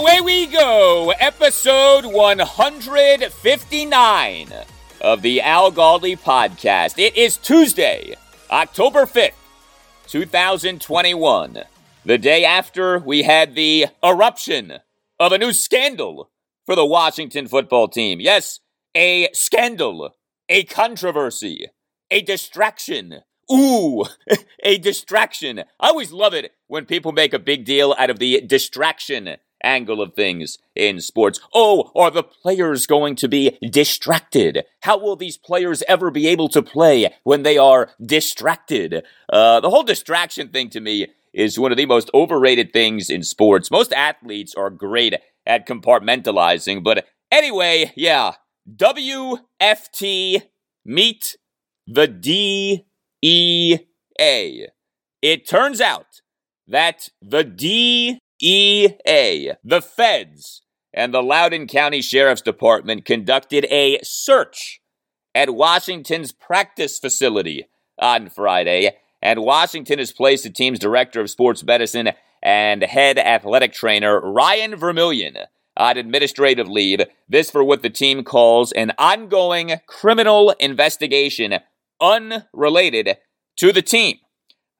Away we go, episode 159 of the Al Galdi podcast. It is Tuesday, October 5th, 2021, the day after we had the eruption of a new scandal for the Washington football team. Yes, a scandal, a controversy, a distraction. Ooh, a distraction. I always love it when people make a big deal out of the distraction angle of things in sports. Oh, are the players going to be distracted? How will these players ever be able to play when they are distracted? Uh, the whole distraction thing to me is one of the most overrated things in sports. Most athletes are great at compartmentalizing, but anyway, yeah. WFT meet the DEA. It turns out that the DEA EA, the feds, and the Loudoun County Sheriff's Department conducted a search at Washington's practice facility on Friday, and Washington has placed the team's director of sports medicine and head athletic trainer, Ryan Vermillion, on administrative leave. This for what the team calls an ongoing criminal investigation unrelated to the team.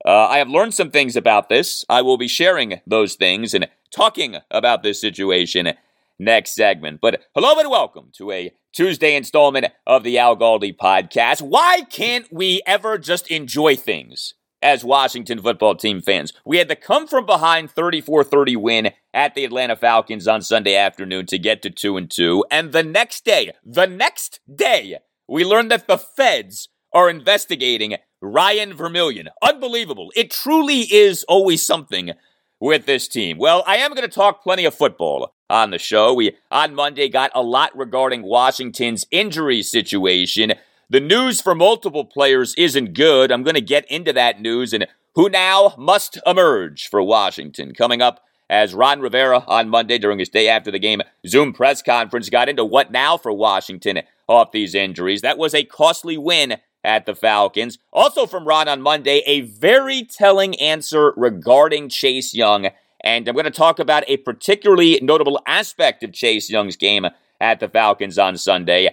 Uh, I have learned some things about this. I will be sharing those things and talking about this situation next segment. But hello and welcome to a Tuesday installment of the Al Galdi podcast. Why can't we ever just enjoy things as Washington football team fans? We had the come from behind 34 30 win at the Atlanta Falcons on Sunday afternoon to get to 2 and 2. And the next day, the next day, we learned that the feds are investigating Ryan Vermillion. Unbelievable. It truly is always something with this team. Well, I am going to talk plenty of football on the show. We, on Monday, got a lot regarding Washington's injury situation. The news for multiple players isn't good. I'm going to get into that news and who now must emerge for Washington. Coming up as Ron Rivera on Monday during his day after the game Zoom press conference got into what now for Washington off these injuries. That was a costly win at the Falcons. Also from Ron on Monday, a very telling answer regarding Chase Young. And I'm going to talk about a particularly notable aspect of Chase Young's game at the Falcons on Sunday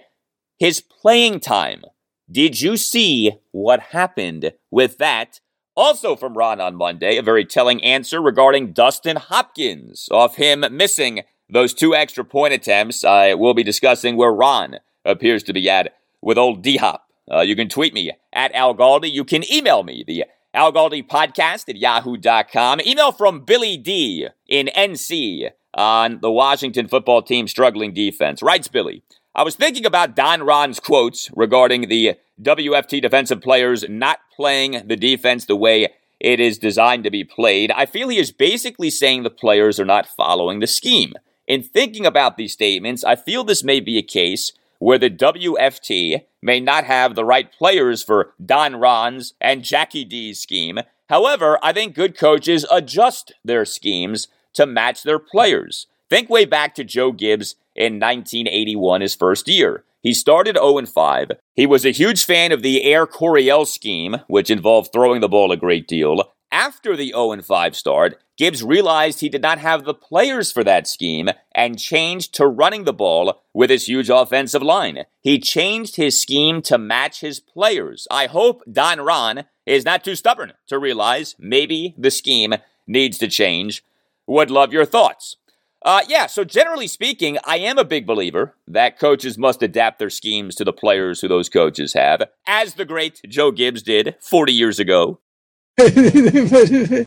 his playing time. Did you see what happened with that? Also from Ron on Monday, a very telling answer regarding Dustin Hopkins, off him missing those two extra point attempts. I will be discussing where Ron appears to be at with old D Hop. Uh, you can tweet me at Al Galdi. You can email me, the Al Galdi podcast at yahoo.com. Email from Billy D in NC on the Washington football team struggling defense. Writes Billy, I was thinking about Don Ron's quotes regarding the WFT defensive players not playing the defense the way it is designed to be played. I feel he is basically saying the players are not following the scheme. In thinking about these statements, I feel this may be a case where the WFT may not have the right players for Don Ron's and Jackie D's scheme. However, I think good coaches adjust their schemes to match their players. Think way back to Joe Gibbs in 1981, his first year. He started 0 5. He was a huge fan of the Air Coryell scheme, which involved throwing the ball a great deal. After the 0 5 start, Gibbs realized he did not have the players for that scheme and changed to running the ball with his huge offensive line. He changed his scheme to match his players. I hope Don Ron is not too stubborn to realize maybe the scheme needs to change. Would love your thoughts. Uh, yeah, so generally speaking, I am a big believer that coaches must adapt their schemes to the players who those coaches have, as the great Joe Gibbs did 40 years ago. Yes,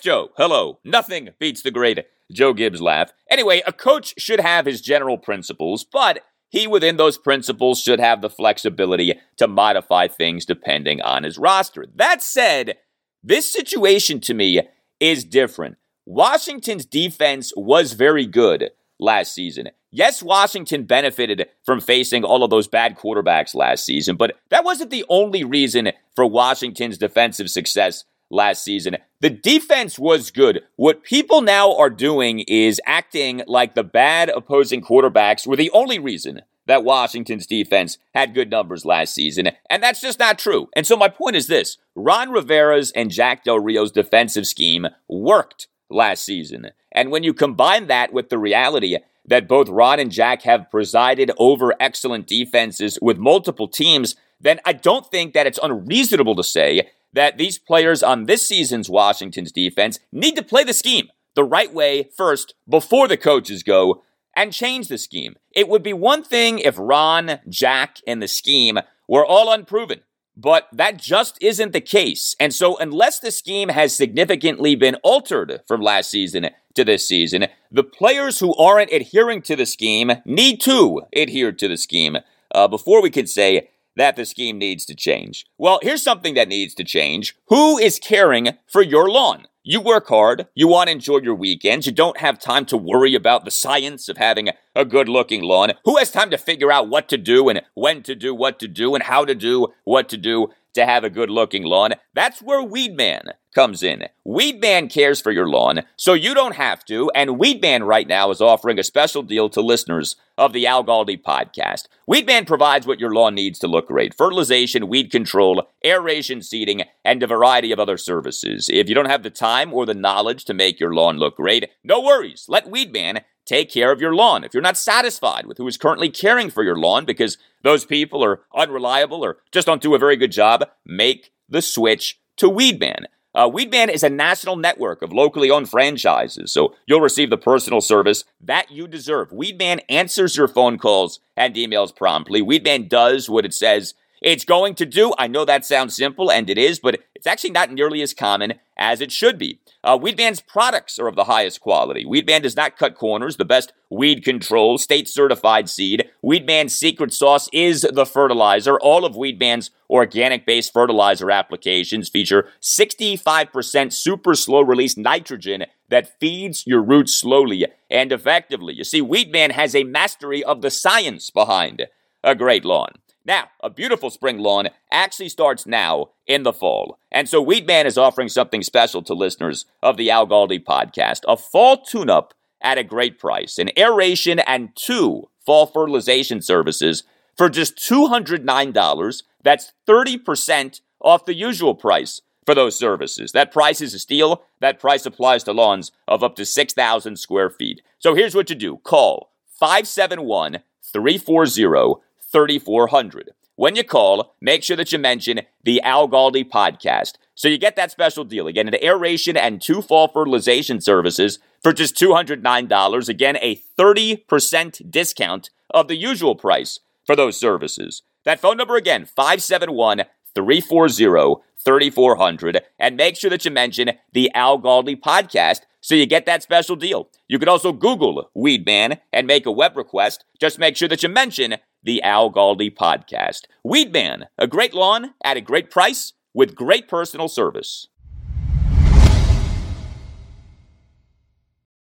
Joe. Hello. Nothing beats the great Joe Gibbs laugh. Anyway, a coach should have his general principles, but he, within those principles, should have the flexibility to modify things depending on his roster. That said, this situation to me is different. Washington's defense was very good last season. Yes, Washington benefited from facing all of those bad quarterbacks last season, but that wasn't the only reason for Washington's defensive success last season. The defense was good. What people now are doing is acting like the bad opposing quarterbacks were the only reason that Washington's defense had good numbers last season, and that's just not true. And so my point is this Ron Rivera's and Jack Del Rio's defensive scheme worked last season. And when you combine that with the reality that both Ron and Jack have presided over excellent defenses with multiple teams, then I don't think that it's unreasonable to say that these players on this season's Washington's defense need to play the scheme the right way first before the coaches go and change the scheme. It would be one thing if Ron, Jack, and the scheme were all unproven. But that just isn't the case. And so, unless the scheme has significantly been altered from last season to this season, the players who aren't adhering to the scheme need to adhere to the scheme uh, before we can say that the scheme needs to change. Well, here's something that needs to change. Who is caring for your lawn? You work hard, you want to enjoy your weekends, you don't have time to worry about the science of having a good looking lawn. Who has time to figure out what to do and when to do what to do and how to do what to do to have a good looking lawn? That's where Weedman comes in. Weedman cares for your lawn, so you don't have to. And Weedman right now is offering a special deal to listeners of the Al Galdi podcast. Weedman provides what your lawn needs to look great fertilization, weed control, aeration, seeding, and a variety of other services. If you don't have the time or the knowledge to make your lawn look great, no worries. Let Weedman take care of your lawn. If you're not satisfied with who is currently caring for your lawn because those people are unreliable or just don't do a very good job, make the switch to Weedman. Uh, Weedman is a national network of locally owned franchises, so you'll receive the personal service that you deserve. Weedman answers your phone calls and emails promptly. Weedman does what it says it's going to do. I know that sounds simple, and it is, but it's actually not nearly as common as it should be. Uh, Weedman's products are of the highest quality. Weedman does not cut corners. The best weed control, state certified seed. Weedman's secret sauce is the fertilizer. All of Weedman's organic based fertilizer applications feature 65% super slow release nitrogen that feeds your roots slowly and effectively. You see, Weedman has a mastery of the science behind a great lawn. Now, a beautiful spring lawn actually starts now in the fall. And so Weedman is offering something special to listeners of the Al Galdi podcast a fall tune up at a great price, an aeration and two fall fertilization services for just $209. That's 30% off the usual price for those services. That price is a steal. That price applies to lawns of up to 6,000 square feet. So here's what you do call 571 340 3400. When you call, make sure that you mention the Al Galdi podcast. So you get that special deal. Again, an aeration and two fall fertilization services for just $209. Again, a 30% discount of the usual price for those services. That phone number again, 571 340 3400. And make sure that you mention the Al Galdi podcast so you get that special deal. You could also Google Weedman and make a web request. Just make sure that you mention the Al Galdi podcast. Weedman, a great lawn at a great price with great personal service.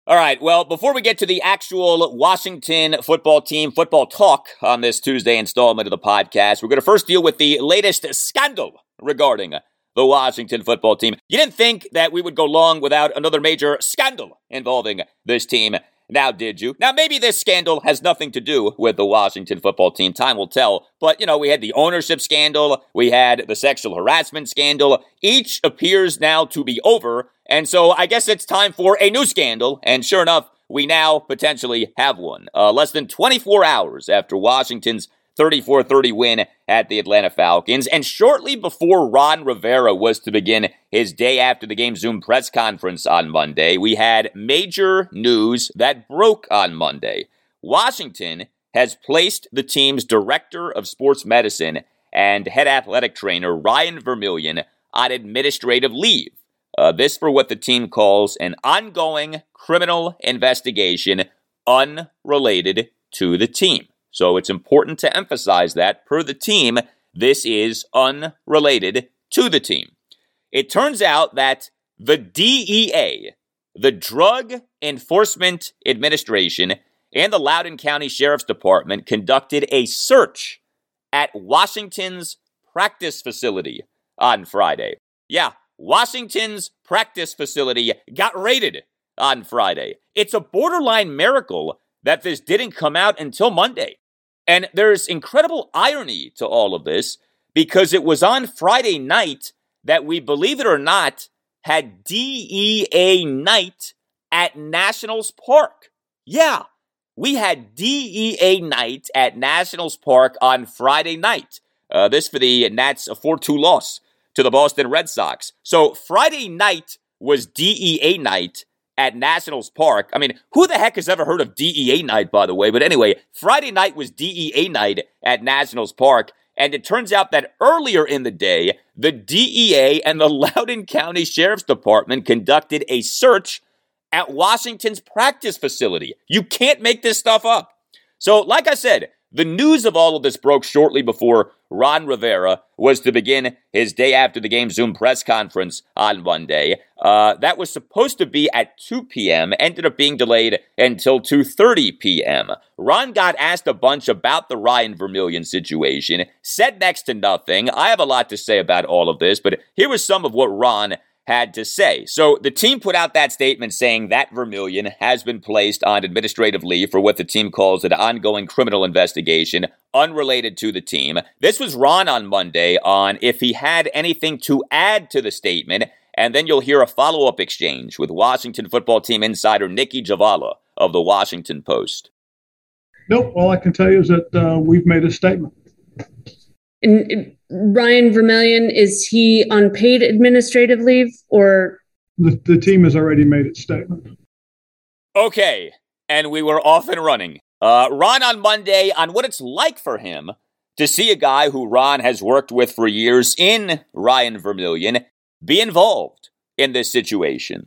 All right, well, before we get to the actual Washington football team football talk on this Tuesday installment of the podcast, we're going to first deal with the latest scandal regarding the Washington football team. You didn't think that we would go long without another major scandal involving this team. Now, did you? Now, maybe this scandal has nothing to do with the Washington football team. Time will tell. But, you know, we had the ownership scandal, we had the sexual harassment scandal. Each appears now to be over. And so I guess it's time for a new scandal. And sure enough, we now potentially have one. Uh, less than 24 hours after Washington's 34 30 win at the Atlanta Falcons. And shortly before Ron Rivera was to begin his day after the game Zoom press conference on Monday, we had major news that broke on Monday. Washington has placed the team's director of sports medicine and head athletic trainer, Ryan Vermillion, on administrative leave. Uh, this for what the team calls an ongoing criminal investigation unrelated to the team. So it's important to emphasize that, per the team, this is unrelated to the team. It turns out that the DEA, the Drug Enforcement Administration, and the Loudoun County Sheriff's Department conducted a search at Washington's practice facility on Friday. Yeah, Washington's practice facility got raided on Friday. It's a borderline miracle that this didn't come out until Monday. And there's incredible irony to all of this because it was on Friday night that we, believe it or not, had DEA night at Nationals Park. Yeah, we had DEA night at Nationals Park on Friday night. Uh, this for the Nats' 4 2 loss to the Boston Red Sox. So Friday night was DEA night, at Nationals Park. I mean, who the heck has ever heard of DEA night, by the way? But anyway, Friday night was DEA night at Nationals Park. And it turns out that earlier in the day, the DEA and the Loudoun County Sheriff's Department conducted a search at Washington's practice facility. You can't make this stuff up. So, like I said, the news of all of this broke shortly before Ron Rivera was to begin his day after the game Zoom press conference on Monday. Uh, that was supposed to be at 2 p.m., ended up being delayed until 2.30 p.m. Ron got asked a bunch about the Ryan Vermillion situation, said next to nothing. I have a lot to say about all of this, but here was some of what Ron had to say. So the team put out that statement saying that Vermillion has been placed on administrative leave for what the team calls an ongoing criminal investigation unrelated to the team. This was Ron on Monday on if he had anything to add to the statement, and then you'll hear a follow up exchange with Washington football team insider Nicki Jhabvala of the Washington Post. Nope. All I can tell you is that uh, we've made a statement. And Ryan Vermillion, is he on paid administrative leave or? The, the team has already made its statement. Okay. And we were off and running. Uh, Ron on Monday on what it's like for him to see a guy who Ron has worked with for years in Ryan Vermillion be involved in this situation.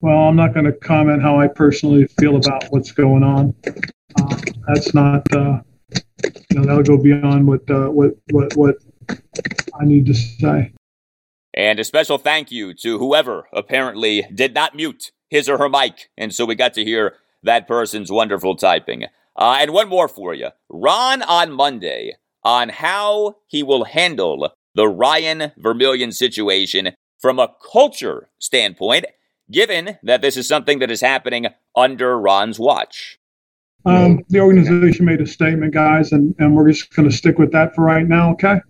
Well, I'm not going to comment how I personally feel about what's going on. Uh, that's not, uh, you know, that'll go beyond what, uh, what, what, what I need to say. And a special thank you to whoever apparently did not mute his or her mic. And so we got to hear that person's wonderful typing. Uh, and one more for you Ron on Monday on how he will handle the Ryan Vermillion situation from a culture standpoint, given that this is something that is happening under Ron's watch. Um, the organization made a statement, guys, and, and we're just going to stick with that for right now, okay?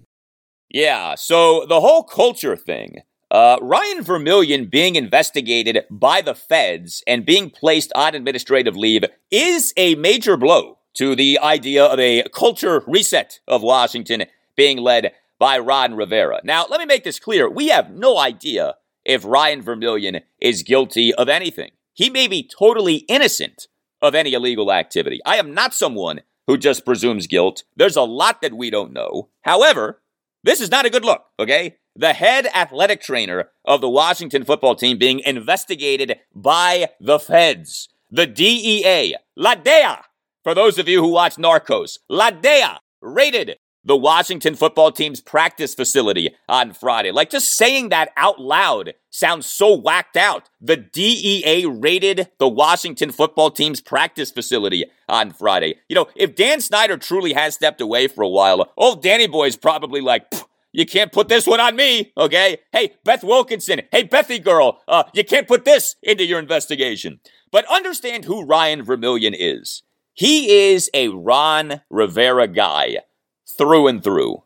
Yeah, so the whole culture thing. Uh, Ryan Vermillion being investigated by the feds and being placed on administrative leave is a major blow to the idea of a culture reset of Washington being led by Ron Rivera. Now, let me make this clear. We have no idea if Ryan Vermillion is guilty of anything. He may be totally innocent of any illegal activity. I am not someone who just presumes guilt. There's a lot that we don't know. However, this is not a good look, okay? the head athletic trainer of the Washington football team being investigated by the feds. The DEA, La DEA, for those of you who watch Narcos, La DEA raided the Washington football team's practice facility on Friday. Like just saying that out loud sounds so whacked out. The DEA raided the Washington football team's practice facility on Friday. You know, if Dan Snyder truly has stepped away for a while, old Danny Boy is probably like, you can't put this one on me, okay? Hey, Beth Wilkinson, hey, Bethy girl, uh, you can't put this into your investigation. But understand who Ryan Vermillion is. He is a Ron Rivera guy through and through.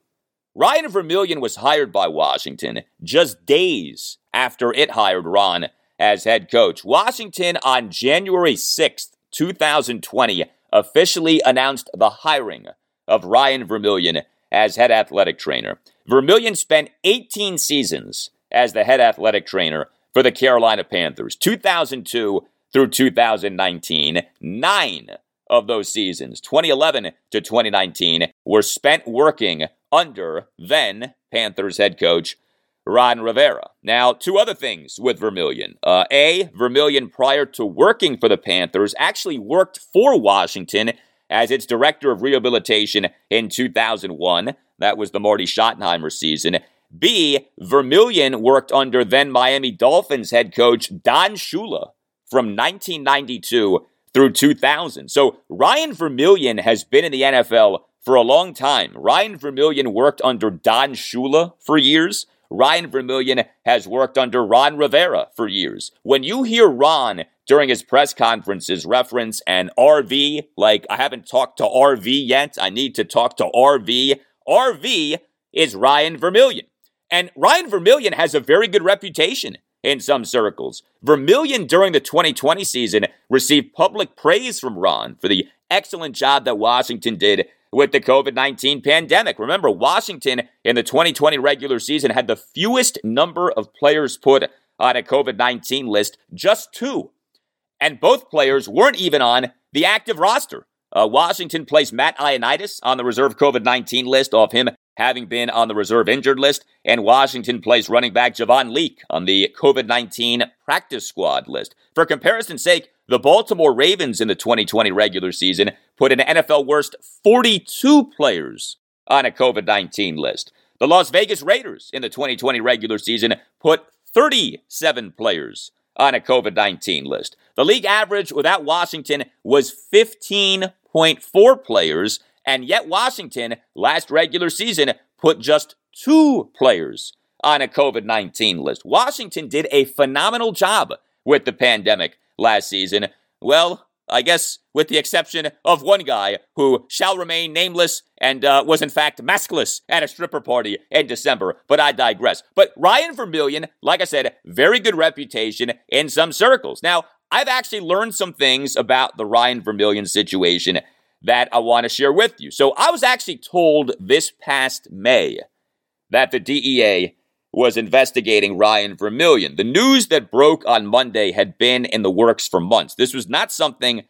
Ryan Vermillion was hired by Washington just days after it hired Ron as head coach. Washington on January 6th, 2020, officially announced the hiring of Ryan Vermillion as head athletic trainer. Vermillion spent 18 seasons as the head athletic trainer for the Carolina Panthers, 2002 through 2019. Nine of those seasons, 2011 to 2019, were spent working under then Panthers head coach Ron Rivera. Now, two other things with Vermillion. Uh, a, Vermillion, prior to working for the Panthers, actually worked for Washington as its director of rehabilitation in 2001. That was the Marty Schottenheimer season. B, Vermillion worked under then Miami Dolphins head coach Don Shula from 1992 through 2000. So Ryan Vermillion has been in the NFL for a long time. Ryan Vermillion worked under Don Shula for years. Ryan Vermillion has worked under Ron Rivera for years. When you hear Ron during his press conferences reference an RV, like I haven't talked to RV yet, I need to talk to RV. RV is Ryan Vermillion. And Ryan Vermillion has a very good reputation in some circles. Vermillion during the 2020 season received public praise from Ron for the excellent job that Washington did with the COVID 19 pandemic. Remember, Washington in the 2020 regular season had the fewest number of players put on a COVID 19 list, just two. And both players weren't even on the active roster. Uh, Washington placed Matt Ioannidis on the reserve COVID 19 list off him having been on the reserve injured list, and Washington placed running back Javon Leake on the COVID 19 practice squad list. For comparison's sake, the Baltimore Ravens in the 2020 regular season put an NFL worst 42 players on a COVID 19 list. The Las Vegas Raiders in the 2020 regular season put 37 players on a COVID 19 list. The league average without Washington was 15.4 players, and yet Washington, last regular season, put just two players on a COVID 19 list. Washington did a phenomenal job with the pandemic last season. Well, I guess with the exception of one guy who shall remain nameless and uh, was in fact maskless at a stripper party in December, but I digress. But Ryan Vermillion, like I said, very good reputation in some circles. Now, I've actually learned some things about the Ryan Vermillion situation that I want to share with you. So I was actually told this past May that the DEA was investigating Ryan Vermillion. The news that broke on Monday had been in the works for months. This was not something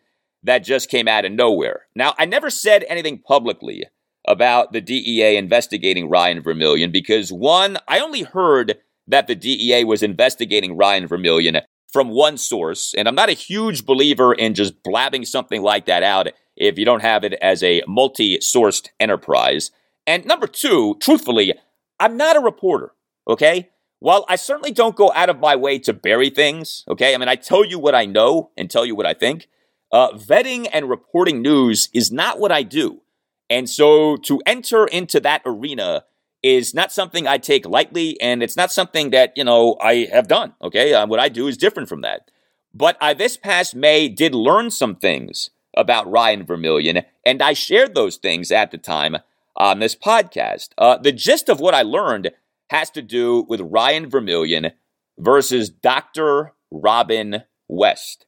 that just came out of nowhere. Now, I never said anything publicly about the DEA investigating Ryan Vermillion because, one, I only heard that the DEA was investigating Ryan Vermillion from one source, and I'm not a huge believer in just blabbing something like that out if you don't have it as a multi sourced enterprise. And number two, truthfully, I'm not a reporter, okay? While I certainly don't go out of my way to bury things, okay? I mean, I tell you what I know and tell you what I think. Uh, vetting and reporting news is not what I do. And so to enter into that arena is not something I take lightly, and it's not something that, you know, I have done, okay? Uh, what I do is different from that. But I, this past May, did learn some things about Ryan Vermillion, and I shared those things at the time on this podcast. Uh, the gist of what I learned has to do with Ryan Vermillion versus Dr. Robin West.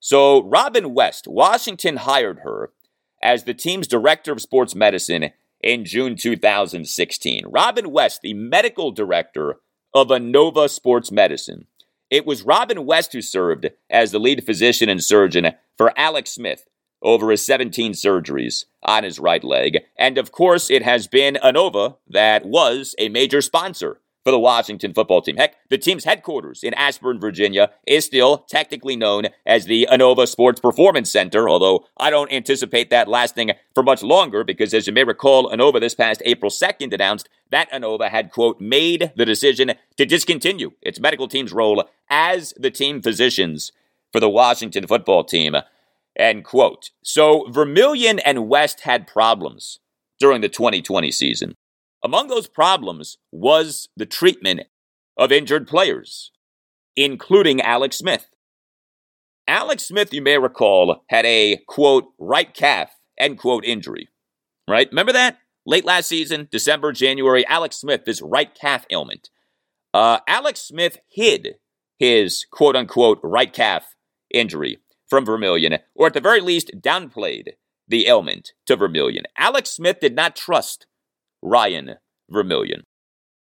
So, Robin West, Washington hired her as the team's director of sports medicine in June 2016. Robin West, the medical director of Inova Sports Medicine. It was Robin West who served as the lead physician and surgeon for Alex Smith, over his 17 surgeries on his right leg. And of course, it has been Inova that was a major sponsor for the Washington football team. Heck, the team's headquarters in Ashburn, Virginia is still technically known as the Inova Sports Performance Center, although I don't anticipate that lasting for much longer because, as you may recall, Inova this past April 2nd announced that Inova had, quote, made the decision to discontinue its medical team's role as the team physicians for the Washington football team, end quote. So Vermillion and West had problems during the 2020 season. Among those problems was the treatment of injured players, including Alex Smith. Alex Smith, you may recall, had a quote, right calf, end quote, injury. Right? Remember that? Late last season, December, January, Alex Smith, this right calf ailment. Uh, Alex Smith hid his quote unquote right calf injury from Vermillion, or at the very least downplayed the ailment to Vermillion. Alex Smith did not trust Ryan Vermillion.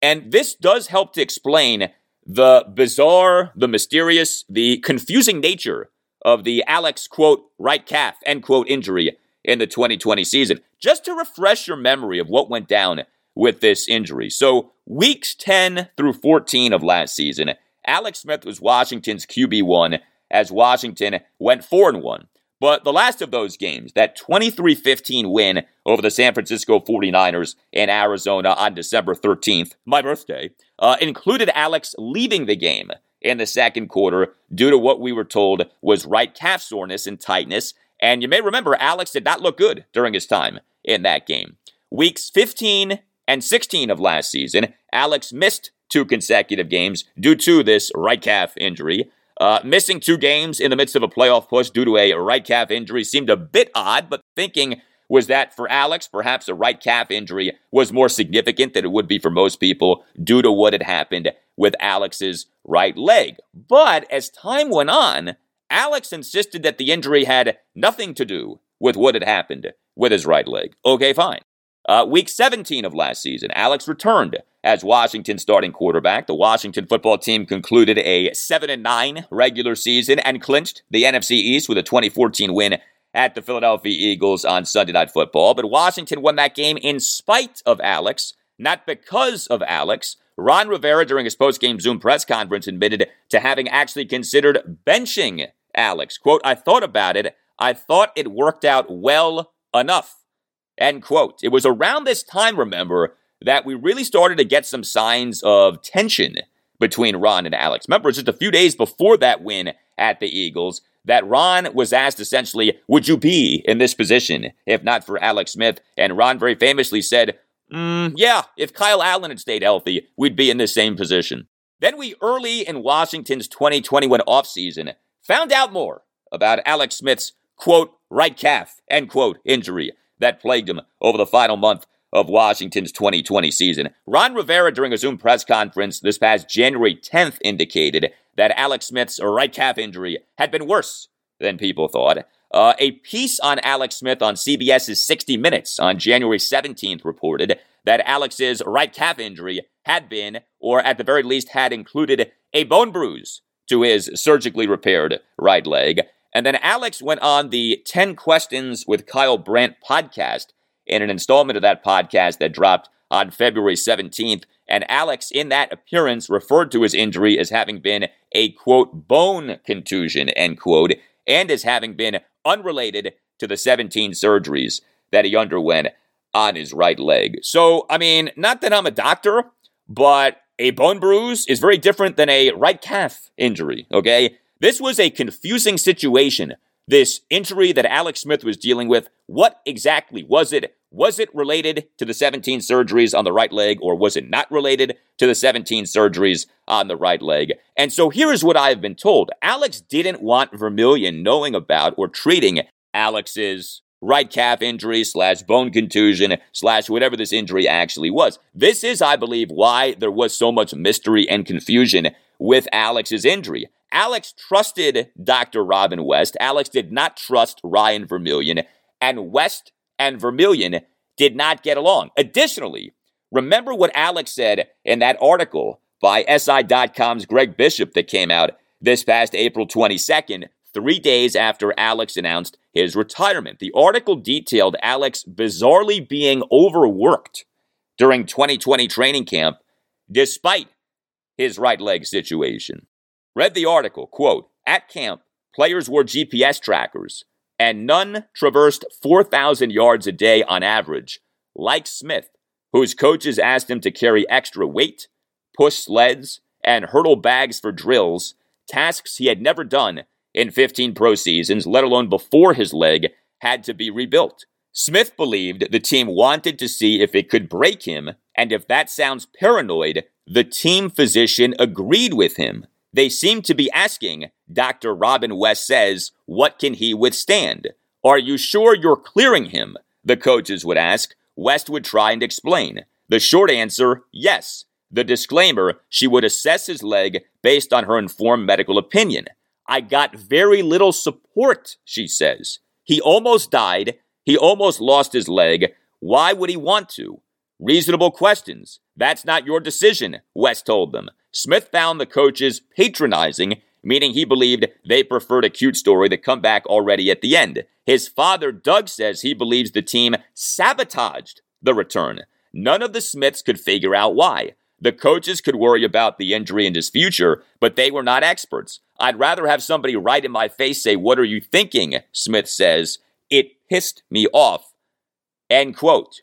And this does help to explain the bizarre, the mysterious, the confusing nature of the Alex, quote, right calf, end quote, injury in the 2020 season. Just to refresh your memory of what went down with this injury. So, weeks 10 through 14 of last season, Alex Smith was Washington's QB1 as Washington went 4 and 1. But the last of those games, that 23 15 win over the San Francisco 49ers in Arizona on December 13th, my birthday, uh, included Alex leaving the game in the second quarter due to what we were told was right calf soreness and tightness. And you may remember Alex did not look good during his time in that game. Weeks 15 and 16 of last season, Alex missed two consecutive games due to this right calf injury. Uh, missing two games in the midst of a playoff push due to a right calf injury seemed a bit odd, but thinking was that for Alex, perhaps a right calf injury was more significant than it would be for most people due to what had happened with Alex's right leg. But as time went on, Alex insisted that the injury had nothing to do with what had happened with his right leg. Okay, fine. Uh, week 17 of last season, Alex returned as Washington starting quarterback. The Washington football team concluded a 7 and 9 regular season and clinched the NFC East with a 2014 win at the Philadelphia Eagles on Sunday Night Football. But Washington won that game in spite of Alex, not because of Alex. Ron Rivera, during his post-game Zoom press conference, admitted to having actually considered benching Alex. Quote, I thought about it. I thought it worked out well enough. End quote. It was around this time, remember, that we really started to get some signs of tension between Ron and Alex. Remember, just a few days before that win at the Eagles, that Ron was asked essentially, Would you be in this position if not for Alex Smith? And Ron very famously said, mm, Yeah, if Kyle Allen had stayed healthy, we'd be in the same position. Then we, early in Washington's 2021 offseason, found out more about Alex Smith's quote, right calf, end quote, injury that plagued him over the final month of Washington's 2020 season. Ron Rivera, during a Zoom press conference this past January 10th, indicated that Alex Smith's right calf injury had been worse than people thought. Uh, a piece on Alex Smith on CBS's 60 Minutes on January 17th reported that Alex's right calf injury had been, or at the very least had included, a bone bruise to his surgically repaired right leg. And then Alex went on the 10 Questions with Kyle Brandt podcast in an installment of that podcast that dropped on February 17th. And Alex, in that appearance, referred to his injury as having been a quote, bone contusion, end quote, and as having been unrelated to the 17 surgeries that he underwent on his right leg. So, I mean, not that I'm a doctor, but a bone bruise is very different than a right calf injury, okay? This was a confusing situation. This injury that Alex Smith was dealing with, what exactly was it? Was it related to the 17 surgeries on the right leg, or was it not related to the 17 surgeries on the right leg? And so here is what I've been told Alex didn't want Vermillion knowing about or treating Alex's right calf injury slash bone contusion slash whatever this injury actually was. This is, I believe, why there was so much mystery and confusion with Alex's injury. Alex trusted Dr. Robin West. Alex did not trust Ryan Vermillion. And West and Vermillion did not get along. Additionally, remember what Alex said in that article by SI.com's Greg Bishop that came out this past April 22nd, three days after Alex announced his retirement. The article detailed Alex bizarrely being overworked during 2020 training camp, despite his right leg situation. Read the article, quote, at camp, players wore GPS trackers, and none traversed 4,000 yards a day on average, like Smith, whose coaches asked him to carry extra weight, push sleds, and hurdle bags for drills, tasks he had never done in 15 pro seasons, let alone before his leg had to be rebuilt. Smith believed the team wanted to see if it could break him, and if that sounds paranoid, the team physician agreed with him. They seem to be asking, Dr. Robin West says, what can he withstand? Are you sure you're clearing him? The coaches would ask. West would try and explain. The short answer, yes. The disclaimer, she would assess his leg based on her informed medical opinion. I got very little support, she says. He almost died. He almost lost his leg. Why would he want to? Reasonable questions. That's not your decision, West told them. Smith found the coaches patronizing, meaning he believed they preferred a cute story to come back already at the end. His father, Doug, says he believes the team sabotaged the return. None of the Smiths could figure out why. The coaches could worry about the injury and his future, but they were not experts. I'd rather have somebody right in my face say, What are you thinking? Smith says. It pissed me off. End quote.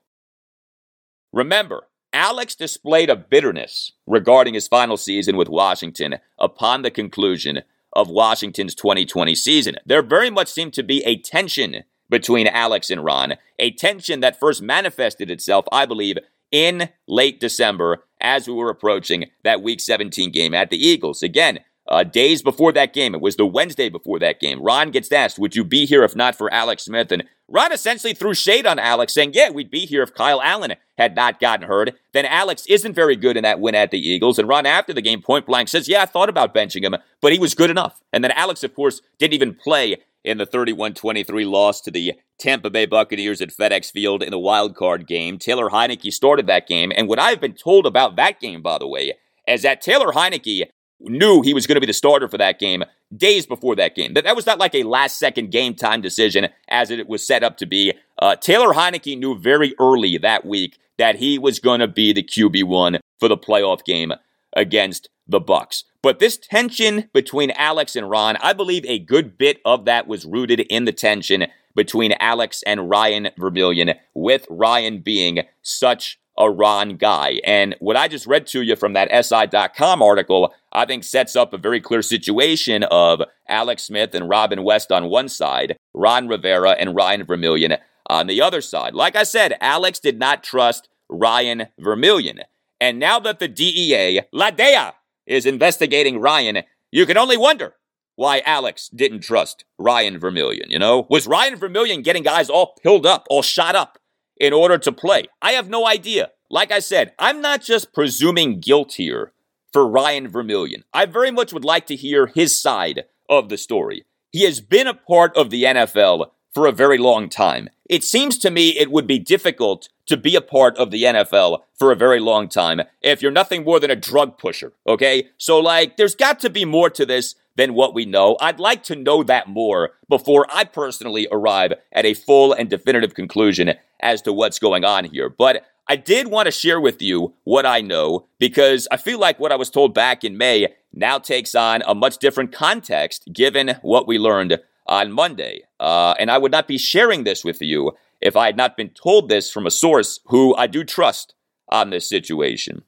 Remember, Alex displayed a bitterness regarding his final season with Washington upon the conclusion of Washington's 2020 season. There very much seemed to be a tension between Alex and Ron, a tension that first manifested itself, I believe, in late December as we were approaching that Week 17 game at the Eagles. Again, uh, days before that game, it was the Wednesday before that game. Ron gets asked, Would you be here if not for Alex Smith? And Ron essentially threw shade on Alex, saying, Yeah, we'd be here if Kyle Allen had not gotten hurt. Then Alex isn't very good in that win at the Eagles. And Ron, after the game, point blank says, Yeah, I thought about benching him, but he was good enough. And then Alex, of course, didn't even play in the 31 23 loss to the Tampa Bay Buccaneers at FedEx Field in the wild card game. Taylor Heinicke started that game. And what I've been told about that game, by the way, is that Taylor Heinicke knew he was going to be the starter for that game days before that game. That, that was not like a last second game time decision as it was set up to be. Uh, Taylor Heinicke knew very early that week that he was going to be the QB1 for the playoff game against the Bucks. But this tension between Alex and Ron, I believe a good bit of that was rooted in the tension between Alex and Ryan Vermillion, with Ryan being such a Ron guy. And what I just read to you from that SI.com article, I think sets up a very clear situation of Alex Smith and Robin West on one side, Ron Rivera and Ryan Vermillion on the other side. Like I said, Alex did not trust Ryan Vermillion. And now that the DEA, La DEA, is investigating Ryan, you can only wonder why Alex didn't trust Ryan Vermillion. You know, was Ryan Vermillion getting guys all pilled up, all shot up in order to play? I have no idea. Like I said, I'm not just presuming guilt here for Ryan Vermillion. I very much would like to hear his side of the story. He has been a part of the NFL for a very long time. It seems to me it would be difficult to be a part of the NFL for a very long time if you're nothing more than a drug pusher, okay? So, like, there's got to be more to this than what we know. I'd like to know that more before I personally arrive at a full and definitive conclusion as to what's going on here. But I did want to share with you what I know because I feel like what I was told back in May now takes on a much different context given what we learned on Monday. Uh, and I would not be sharing this with you if I had not been told this from a source who I do trust on this situation.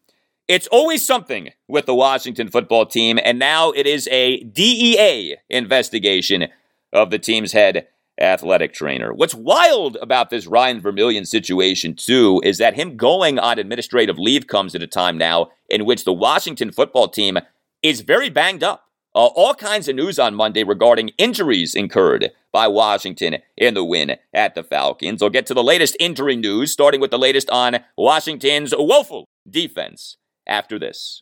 It's always something with the Washington football team, and now it is a DEA investigation of the team's head athletic trainer. What's wild about this Ryan Vermillion situation, too, is that him going on administrative leave comes at a time now in which the Washington football team is very banged up. Uh, all kinds of news on Monday regarding injuries incurred by Washington in the win at the Falcons. I'll get to the latest injury news, starting with the latest on Washington's woeful defense after this.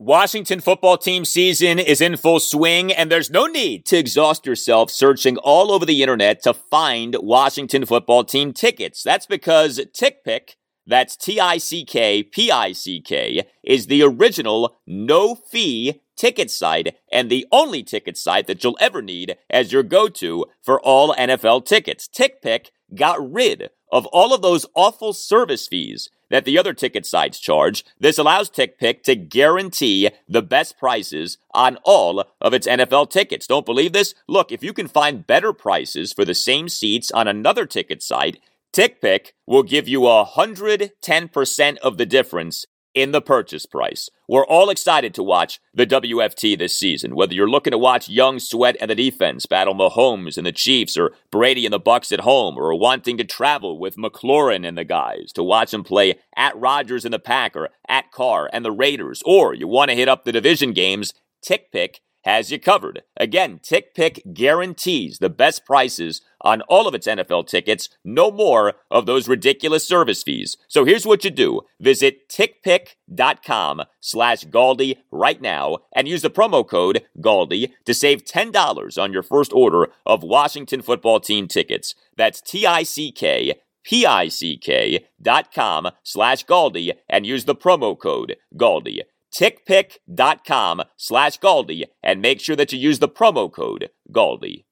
Washington football team season is in full swing, and there's no need to exhaust yourself searching all over the internet to find Washington football team tickets. That's because TickPick that's T I C K P I C K, is the original no fee ticket site and the only ticket site that you'll ever need as your go to for all NFL tickets. TickPick got rid of all of those awful service fees that the other ticket sites charge. This allows TickPick to guarantee the best prices on all of its NFL tickets. Don't believe this? Look, if you can find better prices for the same seats on another ticket site, TickPick will give you 110% of the difference in the purchase price. We're all excited to watch the WFT this season. Whether you're looking to watch Young Sweat and the defense battle Mahomes and the Chiefs, or Brady and the Bucks at home, or wanting to travel with McLaurin and the guys to watch them play at Rodgers and the Packer, at Carr and the Raiders, or you want to hit up the division games, TickPick has you covered. Again, TickPick guarantees the best prices on all of its NFL tickets, no more of those ridiculous service fees. So here's what you do. Visit tickpick.com slash Galdi right now and use the promo code Galdi to save $10 on your first order of Washington football team tickets. That's T-I-C-K P-I-C-K dot com slash Galdi and use the promo code Galdi tickpick.com slash Galdi and make sure that you use the promo code Galdi.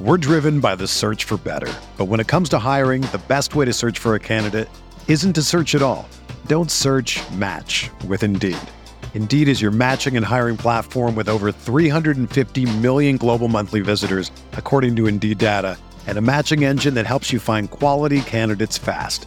We're driven by the search for better. But when it comes to hiring, the best way to search for a candidate isn't to search at all. Don't search match with Indeed. Indeed is your matching and hiring platform with over 350 million global monthly visitors, according to Indeed data, and a matching engine that helps you find quality candidates fast.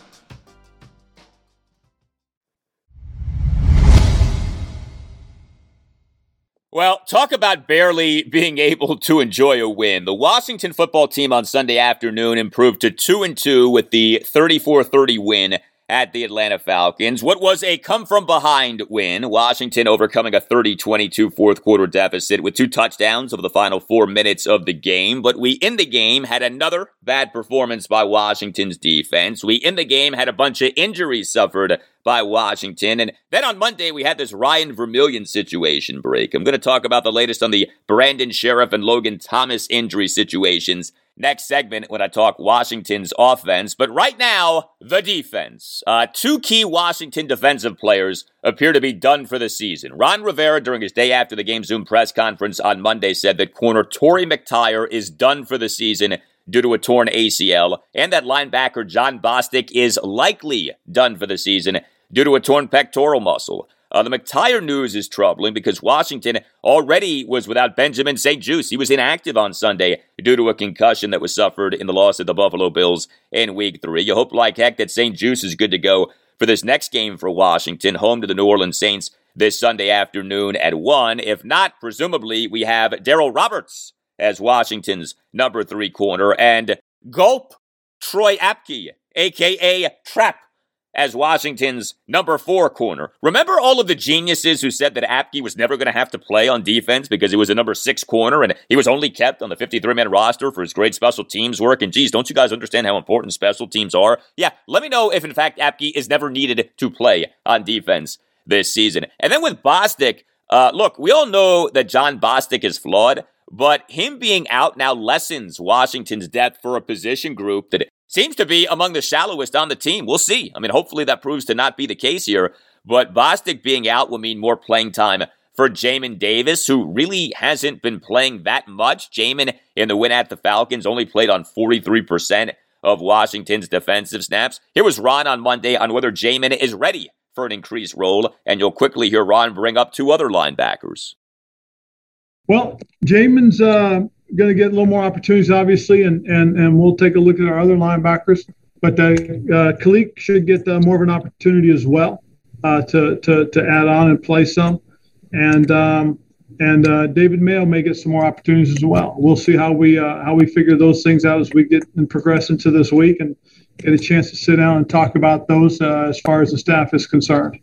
Well, talk about barely being able to enjoy a win. The Washington football team on Sunday afternoon improved to 2 and 2 with the 34-30 win at the Atlanta Falcons. What was a come from behind win, Washington overcoming a 30 22 fourth quarter deficit with two touchdowns over the final four minutes of the game. But we in the game had another bad performance by Washington's defense. We in the game had a bunch of injuries suffered by Washington. And then on Monday, we had this Ryan Vermillion situation break. I'm going to talk about the latest on the Brandon Scherff and Logan Thomas injury situations next segment when I talk Washington's offense. But right now, the defense. Uh, two key Washington defensive players appear to be done for the season. Ron Rivera, during his day after the game Zoom press conference on Monday, said that corner Torry McTyer is done for the season due to a torn ACL, and that linebacker Jon Bostic is likely done for the season due to a torn pectoral muscle. Uh, the McTyer news is troubling because Washington already was without Benjamin St-Juste. He was inactive on Sunday due to a concussion that was suffered in the loss of the Buffalo Bills in week three. You hope like heck that St. Juice is good to go for this next game for Washington, home to the New Orleans Saints this Sunday afternoon at 1. If not, presumably we have Darryl Roberts as Washington's number three corner and Gulp Troy Apke, aka Trap as Washington's number four corner. Remember all of the geniuses who said that Apke was never going to have to play on defense because he was a number six corner and he was only kept on the 53 man roster for his great special teams work? And geez, don't you guys understand how important special teams are? Yeah, let me know if in fact Apke is never needed to play on defense this season. And then with Bostic, uh, look, we all know that Jon Bostic is flawed, but him being out now lessens Washington's depth for a position group that seems to be among the shallowest on the team. We'll see. I mean, hopefully that proves to not be the case here. But Bostic being out will mean more playing time for Jamin Davis, who really hasn't been playing that much. Jamin, in the win at the Falcons, only played on 43% of Washington's defensive snaps. Here was Ron on Monday on whether Jamin is ready for an increased role, and you'll quickly hear Ron bring up two other linebackers. Well, Jamin's uh, going to get a little more opportunities, obviously, and, and, and we'll take a look at our other linebackers. But uh, uh, Khalil should get uh, more of an opportunity as well uh, to, to, to add on and play some. And um, and uh, David Mayo may get some more opportunities as well. We'll see how we uh, how we figure those things out as we get and progress into this week and get a chance to sit down and talk about those as far as the staff is concerned.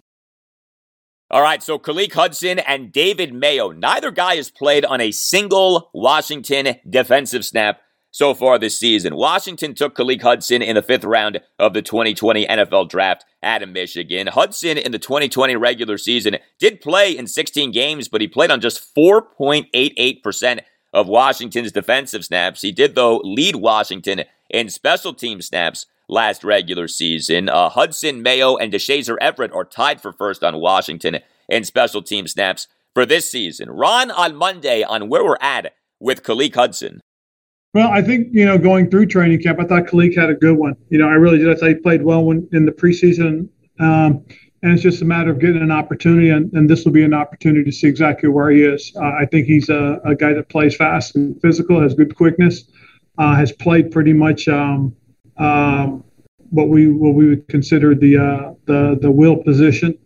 All right, so Khaleke Hudson and David Mayo. Neither guy has played on a single Washington defensive snap so far this season. Washington took Khaleke Hudson in the fifth round of the 2020 NFL draft at Michigan. Hudson in the 2020 regular season did play in 16 games, but he played on just 4.88% of Washington's defensive snaps. He did, though, lead Washington in special team snaps last regular season. Uh, Hudson, Mayo, and Deshazor Everett are tied for first on Washington in special team snaps for this season. Ron on Monday on where we're at with Khaleke Hudson. Well, I think you know going through training camp, I thought Khaleke had a good one. You know, I really did. I thought he played well when, in the preseason, um, and it's just a matter of getting an opportunity, and, and this will be an opportunity to see exactly where he is. Uh, I think he's a, a, guy that plays fast and physical, has good quickness, uh, has played pretty much um, um, what we what we would consider the uh, the the will position.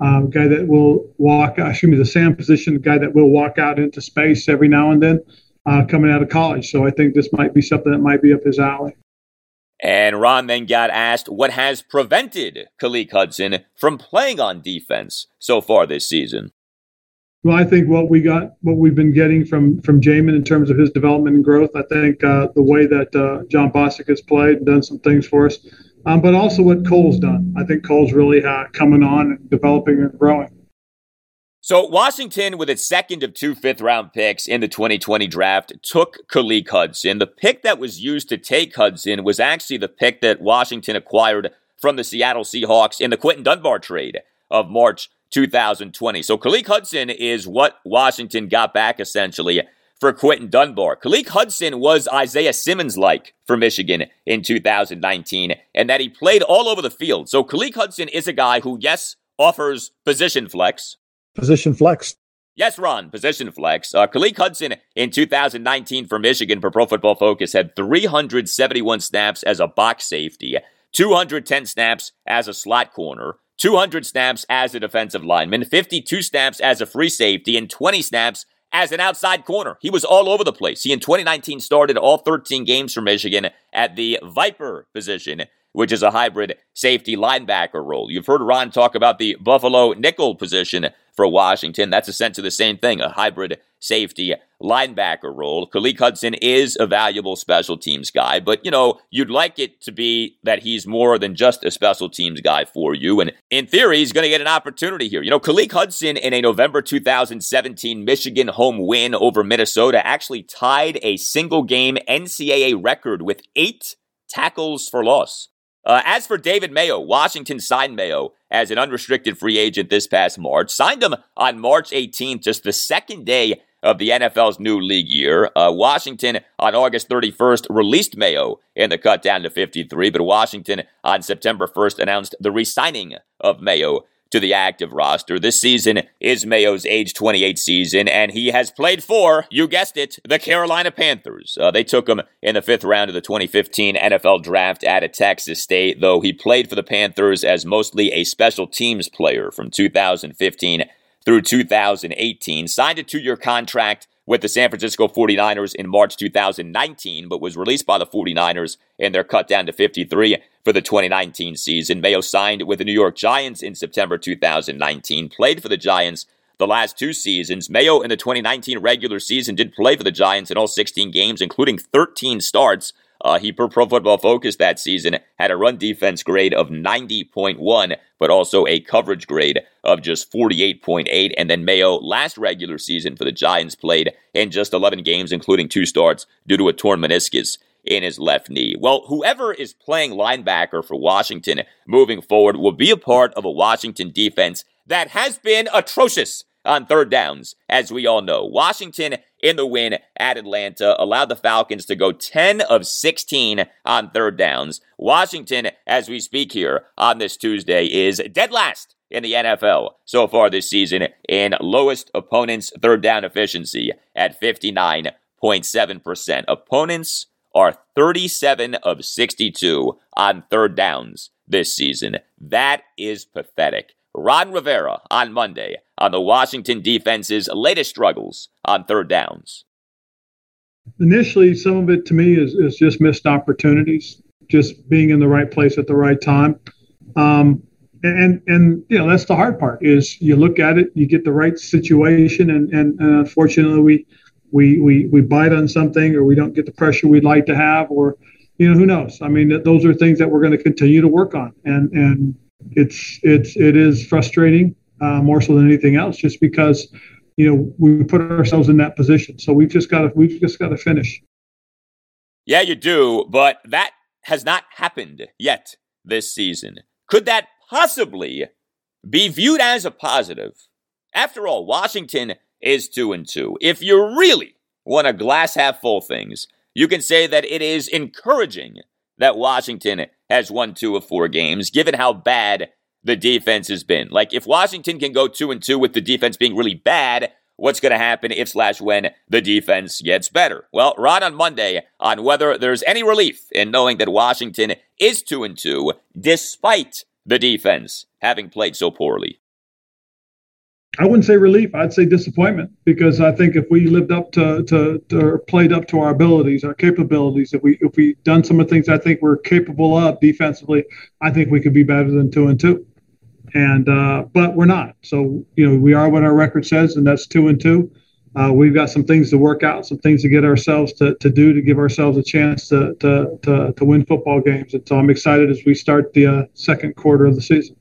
Uh, guy that will walk, excuse me, the Sam position, guy that will walk out into space every now and then uh, coming out of college. So I think this might be something that might be up his alley. And Ron then got asked what has prevented Khaleke Hudson from playing on defense so far this season. Well, I think what we got, what we've been getting from from Jamin in terms of his development and growth. I think uh, the way that uh, Jon Bostic has played and done some things for us, um, but also what Cole's done. I think Cole's really uh, coming on and developing and growing. So, Washington, with its second of two fifth round picks in the 2020 draft, took Khaleke Hudson. The pick that was used to take Hudson was actually the pick that Washington acquired from the Seattle Seahawks in the Quinton Dunbar trade of March 2020. So, Khaleke Hudson is what Washington got back essentially for Quinton Dunbar. Khaleke Hudson was Isaiah Simmons like for Michigan in 2019, and that he played all over the field. So, Khaleke Hudson is a guy who, yes, offers position flex, position flex. Yes, Ron, position flex. Uh, Khaleke Hudson in 2019 for Michigan for Pro Football Focus had 371 snaps as a box safety, 210 snaps as a slot corner, 200 snaps as a defensive lineman, 52 snaps as a free safety, and 20 snaps as an outside corner. He was all over the place. He in 2019 started all 13 games for Michigan at the Viper position which is a hybrid safety linebacker role. You've heard Ron talk about the Buffalo nickel position for Washington. That's essentially the same thing, a hybrid safety linebacker role. Khaleke Hudson is a valuable special teams guy, but you know, you'd like it to be that he's more than just a special teams guy for you. And in theory, he's going to get an opportunity here. You know, Khaleke Hudson in a November 2017 Michigan home win over Minnesota actually tied a single game NCAA record with eight tackles for loss. Uh, as for David Mayo, Washington signed Mayo as an unrestricted free agent this past March. Signed him on March 18th, just the second day of the NFL's new league year. Uh, Washington on August 31st released Mayo in the cut down to 53, but Washington on September 1st announced the re signing of Mayo to the active roster. This season is Mayo's age 28 season, and he has played for, you guessed it, the Carolina Panthers. Uh, they took him in the fifth round of the 2015 NFL draft out of Texas State, though he played for the Panthers as mostly a special teams player from 2015 through 2018. Signed a two year contract with the San Francisco 49ers in March 2019, but was released by the 49ers in their cut down to 53 for the 2019 season. Mayo signed with the New York Giants in September 2019, played for the Giants the last two seasons. Mayo in the 2019 regular season did play for the Giants in all 16 games, including 13 starts. Uh, he, per Pro Football Focus that season, had a run defense grade of 90.1, but also a coverage grade of just 48.8. And then Mayo, last regular season for the Giants, played in just 11 games, including two starts, due to a torn meniscus in his left knee. Well, whoever is playing linebacker for Washington moving forward will be a part of a Washington defense that has been atrocious on third downs, as we all know. Washington in the win at Atlanta allowed the Falcons to go 10 of 16 on third downs. Washington, as we speak here on this Tuesday, is dead last in the NFL so far this season in lowest opponents' third down efficiency at 59.7%. Opponents are 37 of 62 on third downs this season. That is pathetic. Ron Rivera on Monday on the Washington defense's latest struggles on third downs. Initially, some of it to me is, is just missed opportunities, just being in the right place at the right time. Um, and and you know that's the hard part is you look at it, you get the right situation, and and, and unfortunately we we we we bite on something or we don't get the pressure we'd like to have or you know who knows? I mean those are things that we're going to continue to work on. And and it's it's it is frustrating uh, more so than anything else just because you know we put ourselves in that position. So we've just got to we've just got to finish. Yeah you do but that has not happened yet this season. Could that possibly be viewed as a positive? After all washington is 2 and 2 if you really want a glass half full things you can say that it is encouraging that Washington has won two of four games, given how bad the defense has been. Like, if Washington can go two and two with the defense being really bad, what's going to happen if slash when the defense gets better? Well, Ron on Monday on whether there's any relief in knowing that Washington is two and two, despite the defense having played so poorly. I wouldn't say relief. I'd say disappointment because I think if we lived up to, to, to or played up to our abilities, our capabilities, if we if we done some of the things I think we're capable of defensively, I think we could be better than two and two. And uh, but we're not. So you know we are what our record says, and that's two and two. Uh, we've got some things to work out, some things to get ourselves to, to do to give ourselves a chance to, to, to, to win football games. And so I'm excited as we start the uh, second quarter of the season.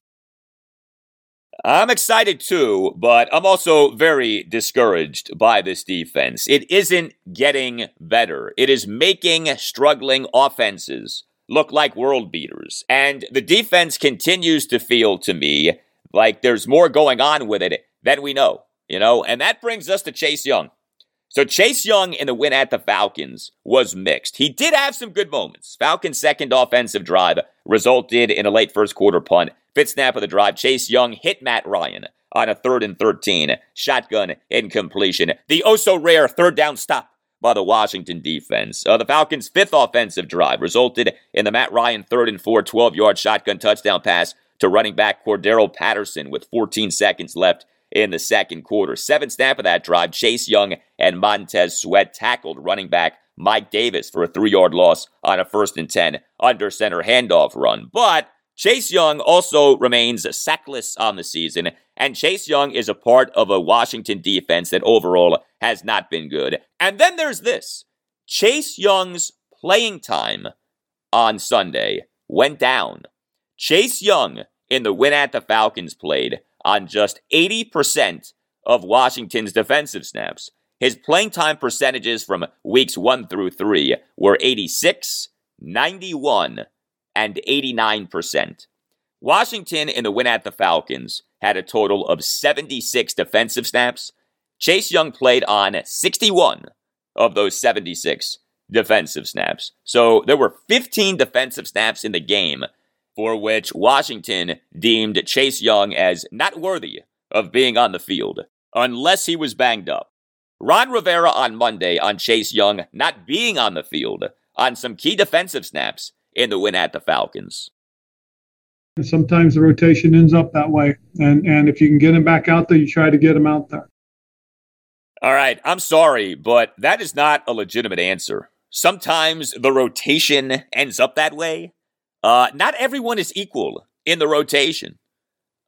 I'm excited too, but I'm also very discouraged by this defense. It isn't getting better. It is making struggling offenses look like world beaters. And the defense continues to feel to me like there's more going on with it than we know, you know? And that brings us to Chase Young. So Chase Young in the win at the Falcons was mixed. He did have some good moments. Falcons' second offensive drive resulted in a late first quarter punt. Fifth snap of the drive, Chase Young hit Matt Ryan on a third and 13. Shotgun incompletion. The oh so rare third down stop by the Washington defense. Uh, the Falcons' fifth offensive drive resulted in the Matt Ryan third and four 12 yard shotgun touchdown pass to running back Cordarrelle Patterson with 14 seconds left in the second quarter. Seventh snap of that drive, Chase Young and Montez Sweat tackled running back Mike Davis for a three yard loss on a first and 10 under center handoff run. But Chase Young also remains sackless on the season, and Chase Young is a part of a Washington defense that overall has not been good. And then there's this Chase Young's playing time on Sunday went down. Chase Young in the win at the Falcons played on just 80% of Washington's defensive snaps. His playing time percentages from weeks 1 through 3 were 86, 91, and 89%. Washington in the win at the Falcons had a total of 76 defensive snaps. Chase Young played on 61 of those 76 defensive snaps. So there were 15 defensive snaps in the game for which Washington deemed Chase Young as not worthy of being on the field unless he was banged up. Ron Rivera on Monday on Chase Young not being on the field on some key defensive snaps in the win at the Falcons. Sometimes the rotation ends up that way. And, and if you can get him back out there, you try to get him out there. All right. I'm sorry, but that is not a legitimate answer. Sometimes the rotation ends up that way. Uh, not everyone is equal in the rotation.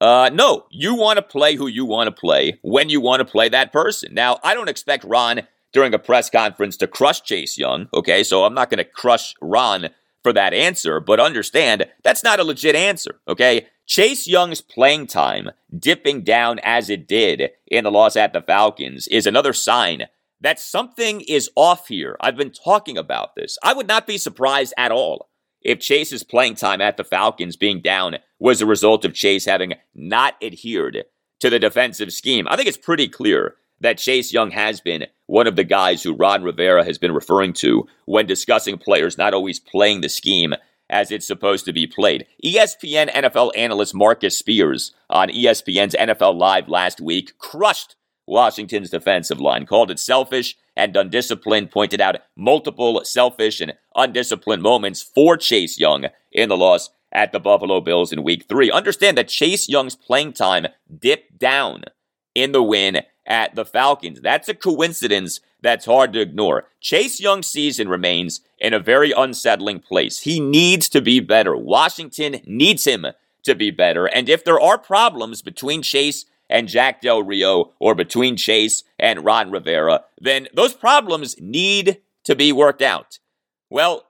Uh, no, you want to play who you want to play when you want to play that person. Now, I don't expect Ron during a press conference to crush Chase Young, okay? So I'm not going to crush Ron for that answer, but understand that's not a legit answer, okay? Chase Young's playing time dipping down as it did in the loss at the Falcons is another sign that something is off here. I've been talking about this. I would not be surprised at all if Chase's playing time at the Falcons being down was a result of Chase having not adhered to the defensive scheme. I think it's pretty clear that Chase Young has been one of the guys who Ron Rivera has been referring to when discussing players not always playing the scheme as it's supposed to be played. ESPN NFL analyst Marcus Spears on ESPN's NFL Live last week crushed Washington's defensive line, called it selfish and undisciplined, pointed out multiple selfish and undisciplined moments for Chase Young in the loss at the Buffalo Bills in week three. Understand that Chase Young's playing time dipped down in the win at the Falcons. That's a coincidence that's hard to ignore. Chase Young's season remains in a very unsettling place. He needs to be better. Washington needs him to be better. And if there are problems between Chase and Jack Del Rio or between Chase and Ron Rivera, then those problems need to be worked out. Well,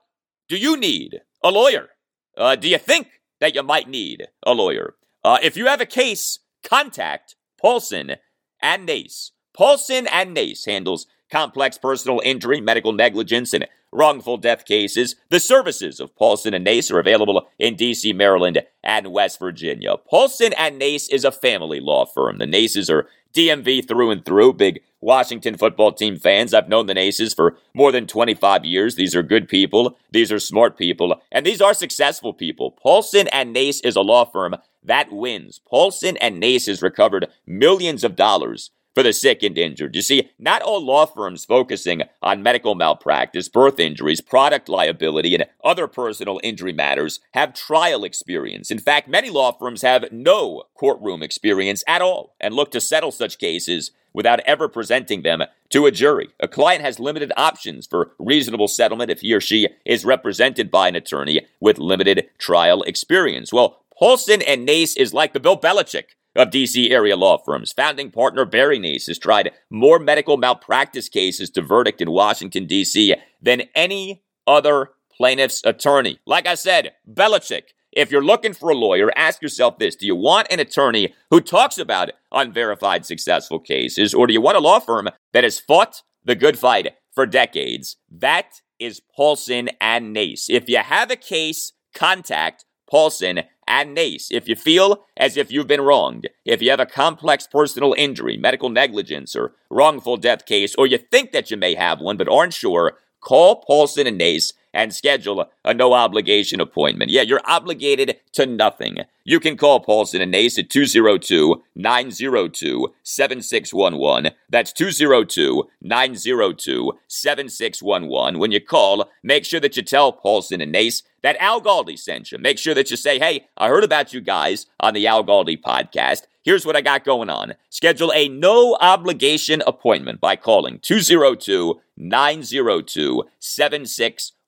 do you need a lawyer? Uh, do you think that you might need a lawyer? Uh, if you have a case, contact Paulson and Nace. Paulson and Nace handles complex personal injury, medical negligence, and wrongful death cases. The services of Paulson and Nace are available in D.C., Maryland, and West Virginia. Paulson and Nace is a family law firm. The Naces are DMV through and through, big Washington football team fans. I've known the Naces for more than 25 years. These are good people. These are smart people. And these are successful people. Paulson and Nace is a law firm that wins. Paulson and Nace has recovered millions of dollars for the sick and injured. You see, not all law firms focusing on medical malpractice, birth injuries, product liability, and other personal injury matters have trial experience. In fact, many law firms have no courtroom experience at all and look to settle such cases without ever presenting them to a jury. A client has limited options for reasonable settlement if he or she is represented by an attorney with limited trial experience. Well, Paulson and Nace is like the Bill Belichick of DC area law firms. Founding partner Barry Nace has tried more medical malpractice cases to verdict in Washington, D.C. than any other plaintiff's attorney. Like I said, Belichick. If you're looking for a lawyer, ask yourself this Do you want an attorney who talks about unverified successful cases, or do you want a law firm that has fought the good fight for decades? That is Paulson and Nace. If you have a case, contact Paulson and Nace. If you feel as if you've been wronged, if you have a complex personal injury, medical negligence, or wrongful death case, or you think that you may have one but aren't sure, call Paulson and Nace and schedule a no obligation appointment. Yeah, you're obligated to nothing. You can call Paulson and Nace at 202 902 7611. That's 202 902 7611. When you call, make sure that you tell Paulson and Nace that Al Galdi sent you. Make sure that you say, hey, I heard about you guys on the Al Galdi podcast. Here's what I got going on. Schedule a no obligation appointment by calling 202 902 7611.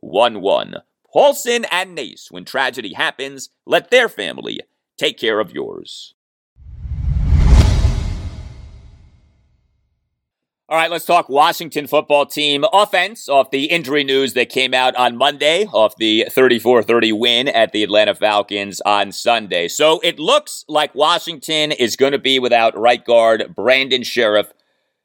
Paulson and Nace, when tragedy happens, let their family take care of yours. All right, let's talk Washington football team offense off the injury news that came out on Monday, off the 34 30 win at the Atlanta Falcons on Sunday. So it looks like Washington is going to be without right guard Brandon Scherff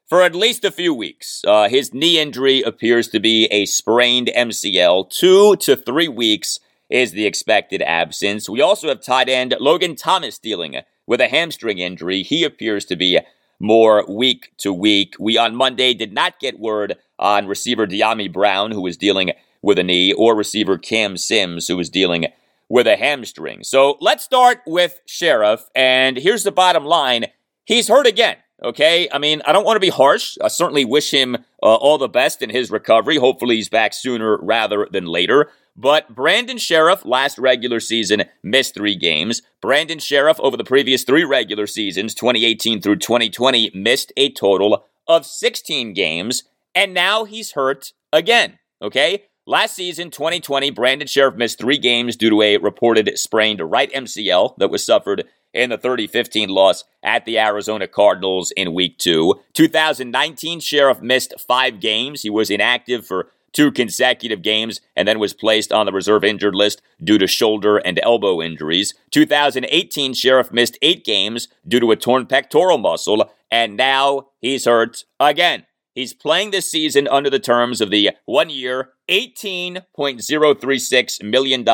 for at least a few weeks. Uh, his knee injury appears to be a sprained MCL. Two to three weeks is the expected absence. We also have tight end Logan Thomas dealing with a hamstring injury. He appears to be more week to week. We on Monday did not get word on receiver Dyami Brown, who was dealing with a knee, or receiver Cam Sims, who was dealing with a hamstring. So let's start with Scherff. And here's the bottom line he's hurt again. Okay. I mean, I don't want to be harsh. I certainly wish him uh, all the best in his recovery. Hopefully, he's back sooner rather than later. But Brandon Scherff last regular season missed three games. Brandon Scherff over the previous three regular seasons, 2018 through 2020, missed a total of 16 games. And now he's hurt again. Okay? Last season, 2020, Brandon Scherff missed three games due to a reported sprained right MCL that was suffered in the 30-15 loss at the Arizona Cardinals in week two. 2019, Scherff missed five games. He was inactive for two consecutive games and then was placed on the reserve injured list due to shoulder and elbow injuries. 2018, Scherff missed eight games due to a torn pectoral muscle, and now he's hurt again. He's playing this season under the terms of the one year, $18.036 million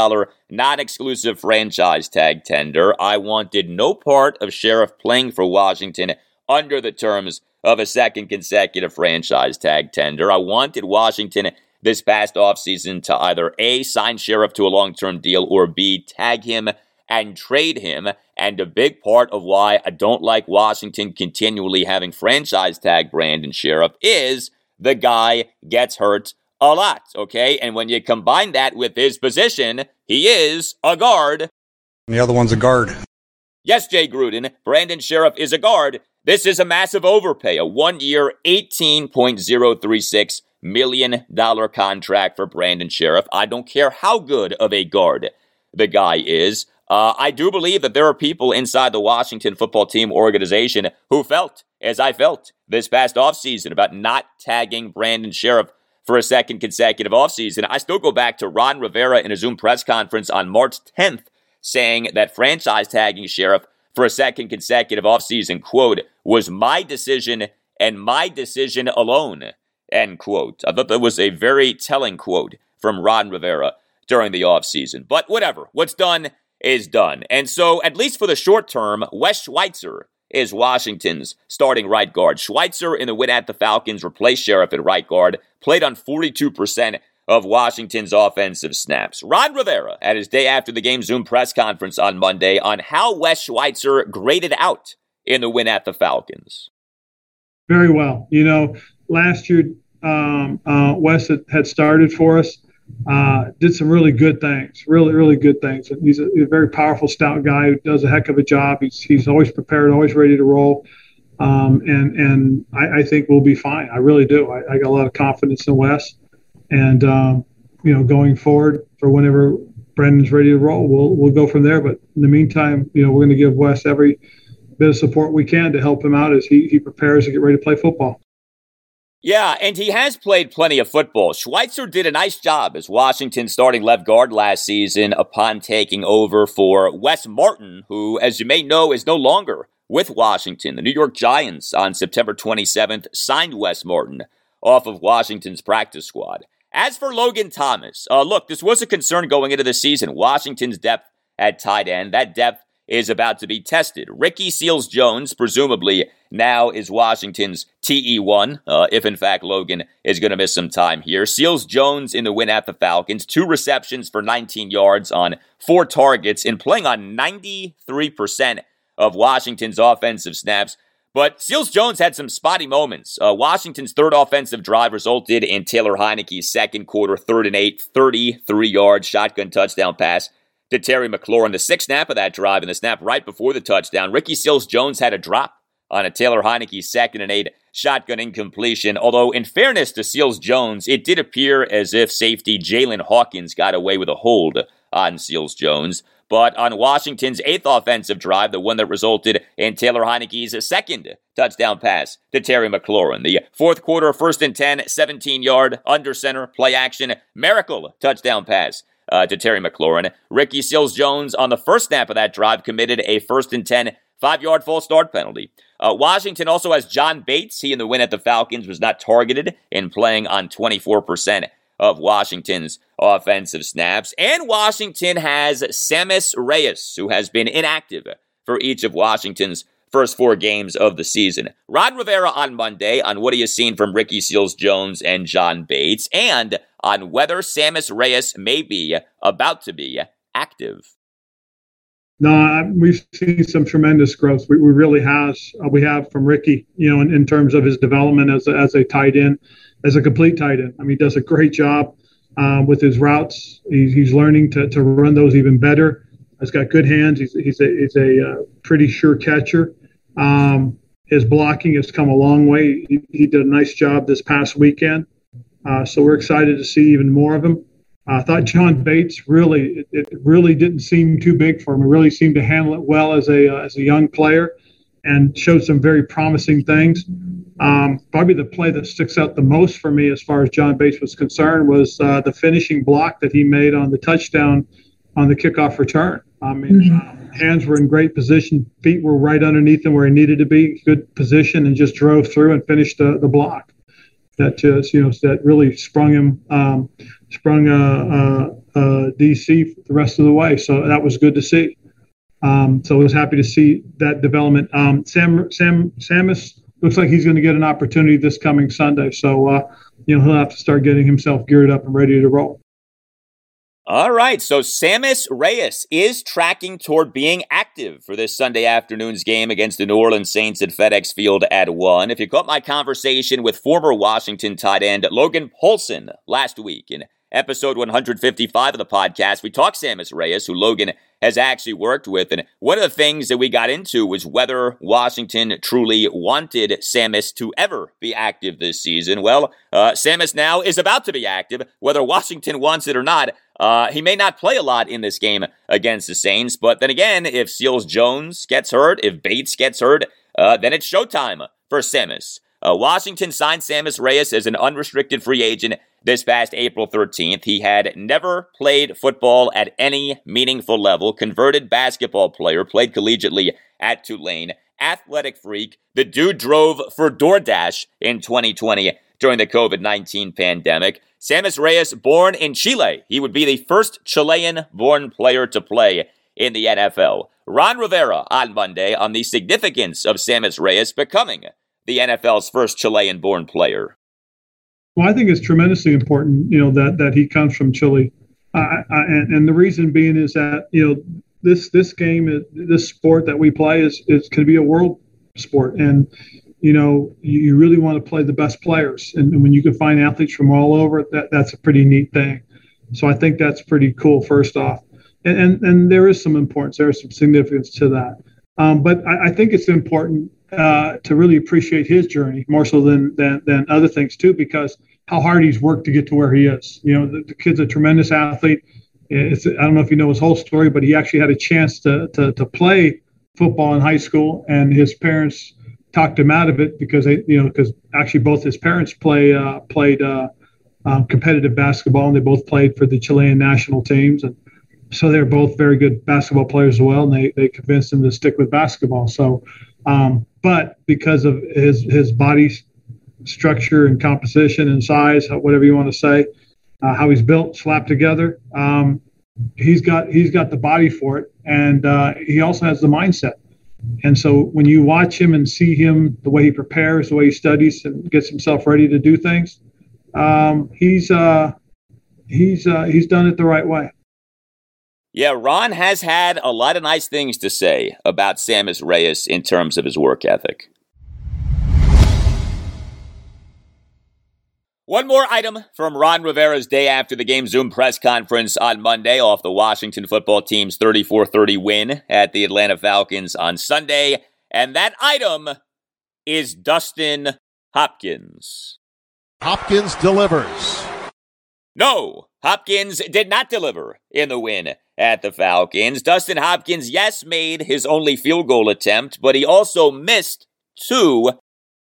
non exclusive franchise tag tender. I wanted no part of Scherff playing for Washington under the terms of a second consecutive franchise tag tender. I wanted Washington this past offseason to either A, sign Scherff to a long term deal, or B, tag him and trade him. And a big part of why I don't like Washington continually having franchise tag Brandon Scherff is the guy gets hurt a lot, okay? And when you combine that with his position, he is a guard. And the other one's a guard. Yes, Jay Gruden, Brandon Scherff is a guard. This is a massive overpay, a one year, $18.036 million contract for Brandon Scherff. I don't care how good of a guard the guy is. Uh, I do believe that there are people inside the Washington football team organization who felt, as I felt this past offseason, about not tagging Brandon Scherff for a second consecutive offseason. I still go back to Ron Rivera in a Zoom press conference on March 10th saying that franchise tagging Scherff for a second consecutive offseason, quote, was my decision and my decision alone, end quote. I thought that was a very telling quote from Ron Rivera during the offseason. But whatever, what's done is done. And so, at least for the short term, Wes Schweitzer is Washington's starting right guard. Schweitzer in the win at the Falcons replaced Scherff at right guard, played on 42% of Washington's offensive snaps. Ron Rivera at his day after the game Zoom press conference on Monday on how Wes Schweitzer graded out in the win at the Falcons. Very well. You know, last year um, uh, Wes had started for us, uh, did some really good things, really, really good things. And he's a, he's a, very powerful, stout guy who does a heck of a job. He's, he's always prepared, always ready to roll. Um, and and I, I, think we'll be fine. I really do. I, I got a lot of confidence in Wes. And um, you know, going forward for whenever Brandon's ready to roll, we'll we'll go from there. But in the meantime, you know, we're going to give Wes every bit of support we can to help him out as he, he prepares to get ready to play football. Yeah, and he has played plenty of football. Schweitzer did a nice job as Washington's starting left guard last season upon taking over for Wes Martin, who, as you may know, is no longer with Washington. The New York Giants on September 27th signed Wes Martin off of Washington's practice squad. As for Logan Thomas, uh, look, this was a concern going into the season. Washington's depth at tight end, that depth is about to be tested. Ricky Seals Jones, presumably, now is Washington's TE1, uh, if in fact Logan is going to miss some time here. Seals Jones in the win at the Falcons, two receptions for 19 yards on four targets, and playing on 93% of Washington's offensive snaps. But Seals Jones had some spotty moments. Uh, Washington's third offensive drive resulted in Taylor Heinicke's second quarter, third and eight, 33 yard shotgun touchdown pass to Terry McLaurin. The sixth snap of that drive and the snap right before the touchdown, Ricky Seals Jones had a drop on a Taylor Heinicke second and eight shotgun incompletion. Although, in fairness to Seals Jones, it did appear as if safety Jaylinn Hawkins got away with a hold on Seals Jones. But on Washington's eighth offensive drive, the one that resulted in Taylor Heinicke's second touchdown pass to Terry McLaurin, the fourth quarter, first and 10, 17 yard under center play action miracle touchdown pass uh, to Terry McLaurin. Ricky Seals Jones on the first snap of that drive committed a first and 10 five yard false start penalty. Uh, Washington also has John Bates. He in the win at the Falcons was not targeted in playing on 24% of Washington's offensive snaps. And Washington has Sammis Reyes, who has been inactive for each of Washington's first four games of the season. Ron Rivera on Monday on what he has seen from Ricky Seals Jones and John Bates, and on whether Sammis Reyes may be about to be active. No, we've seen some tremendous growth. We, we really has uh, we have from Ricky, you know, in, in terms of his development as a, as a tight end as a complete tight end. I mean, he does a great job um, with his routes. He's, he's learning to, to run those even better. He's got good hands. He's, he's a, he's a uh, pretty sure catcher. Um, his blocking has come a long way. He, he did a nice job this past weekend. Uh, so we're excited to see even more of him. I thought John Bates really, it, it, really didn't seem too big for him. He really seemed to handle it well as a uh, as a young player, and showed some very promising things. Um, probably the play that sticks out the most for me as far as John Bates was concerned was uh, the finishing block that he made on the touchdown on the kickoff return. I mean, mm-hmm. Hands were in great position, feet were right underneath him where he needed to be, good position, and just drove through and finished the, the block. That just you know that really sprung him, um, sprung uh, uh, uh DC the rest of the way. So that was good to see. Um, so I was happy to see that development. Um, Sam Sam Sammis looks like he's going to get an opportunity this coming Sunday. So, uh, you know, he'll have to start getting himself geared up and ready to roll. All right, so Sammis Reyes is tracking toward being active for this Sunday afternoon's game against the New Orleans Saints at FedEx Field at 1. If you caught my conversation with former Washington tight end Logan Paulsen last week, in episode 155 of the podcast, we talked Sammis Reyes, who Logan has actually worked with. And one of the things that we got into was whether Washington truly wanted Sammis to ever be active this season. Well, uh, Sammis now is about to be active, whether Washington wants it or not. Uh, he may not play a lot in this game against the Saints, but then again, if Seals Jones gets hurt, if Bates gets hurt, uh, then it's showtime for Sammis. Uh, Washington signed Sammis Reyes as an unrestricted free agent this past April 13th. He had never played football at any meaningful level, converted basketball player, played collegiately at Tulane, athletic freak. The dude drove for DoorDash in 2020 during the COVID 19 pandemic. Sammis Reyes, born in Chile, he would be the first Chilean born player to play in the NFL. Ron Rivera on Monday on the significance of Sammis Reyes becoming the NFL's first Chilean born player? Well, I think it's tremendously important, you know, that, that he comes from Chile. Uh, and, and the reason being is that, you know, this this game, this sport that we play is, is can be a world sport. And, you know, you really want to play the best players. And when you can find athletes from all over, that, that's a pretty neat thing. So I think that's pretty cool, first off. And, and, and there is some importance, there is some significance to that. Um, but I, I, think it's important uh, to really appreciate his journey more so than, than than other things too, because how hard he's worked to get to where he is. You know, the, the kid's a tremendous athlete. It's, I don't know if you know his whole story, but he actually had a chance to, to, to play football in high school, and his parents talked him out of it because they, you know, because actually both his parents play uh, played uh, um, competitive basketball, and they both played for the Chilean national teams, and so they're both very good basketball players as well, and they they convinced him to stick with basketball. So um, but because of his his body structure and composition and size, whatever you want to say, uh, how he's built, slapped together, um, he's got he's got the body for it, and uh, he also has the mindset. And so when you watch him and see him, the way he prepares, the way he studies and gets himself ready to do things, um, he's uh, he's uh, he's done it the right way. Yeah, Ron has had a lot of nice things to say about Sammis Reyes in terms of his work ethic. One more item from Ron Rivera's day after the game Zoom press conference on Monday off the Washington football team's 34 30 win at the Atlanta Falcons on Sunday. And that item is Dustin Hopkins. Hopkins delivers. No, Hopkins did not deliver in the win at the Falcons. Dustin Hopkins, yes, made his only field goal attempt, but he also missed two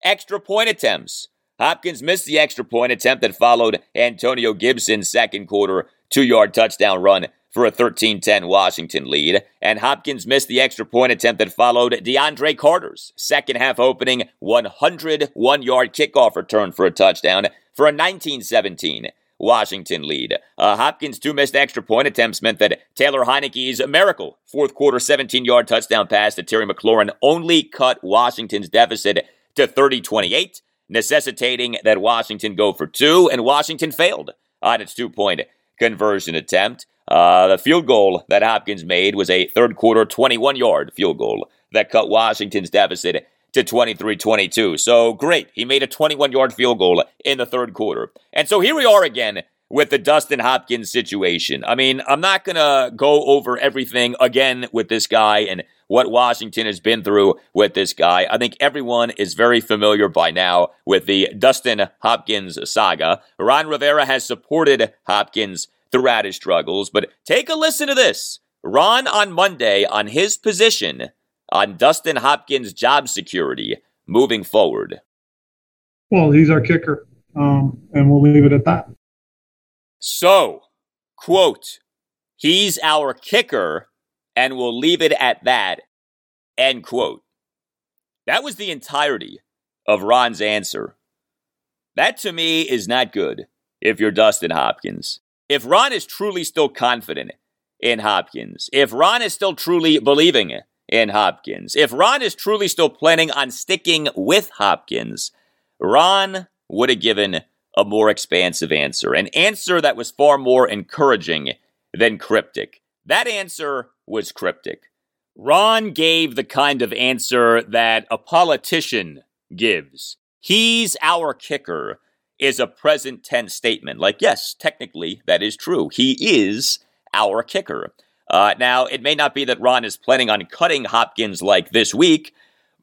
extra point attempts. Hopkins missed the extra point attempt that followed Antonio Gibson's second quarter two yard touchdown run for a 13 10 Washington lead. And Hopkins missed the extra point attempt that followed DeAndre Carter's second half opening 101 yard kickoff return for a touchdown for a 19 17 Washington lead. Uh, Hopkins' two missed extra point attempts meant that Taylor Heinicke's miracle fourth quarter 17 yard touchdown pass to Terry McLaurin only cut Washington's deficit to 30 28, necessitating that Washington go for two, and Washington failed on its two point conversion attempt. Uh, the field goal that Hopkins made was a third quarter 21 yard field goal that cut Washington's deficit to 23 22. So great. He made a 21 yard field goal in the third quarter. And so here we are again with the Dustin Hopkins situation. I mean, I'm not going to go over everything again with this guy and what Washington has been through with this guy. I think everyone is very familiar by now with the Dustin Hopkins saga. Ron Rivera has supported Hopkins throughout his struggles, but take a listen to this. Ron on Monday on his position on Dustin Hopkins' job security moving forward? Well, he's our kicker, um, and we'll leave it at that. So, quote, he's our kicker, and we'll leave it at that, end quote. That was the entirety of Ron's answer. That to me is not good if you're Dustin Hopkins. If Ron is truly still confident in Hopkins, if Ron is still truly believing in Hopkins. If Ron is truly still planning on sticking with Hopkins, Ron would have given a more expansive answer, an answer that was far more encouraging than cryptic. That answer was cryptic. Ron gave the kind of answer that a politician gives. He's our kicker, is a present tense statement. Like, yes, technically that is true. He is our kicker. Uh, now, it may not be that Ron is planning on cutting Hopkins like this week,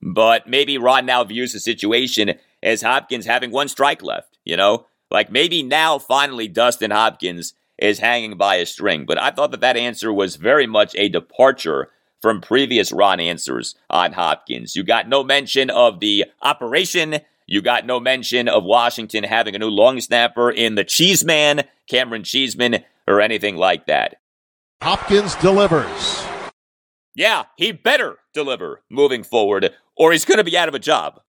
but maybe Ron now views the situation as Hopkins having one strike left, you know? Like maybe now finally Dustin Hopkins is hanging by a string. But I thought that that answer was very much a departure from previous Ron answers on Hopkins. You got no mention of the operation. You got no mention of Washington having a new long snapper in the Cheeseman, Camaron Cheeseman, or anything like that. Hopkins delivers. Yeah, he better deliver moving forward, or he's going to be out of a job.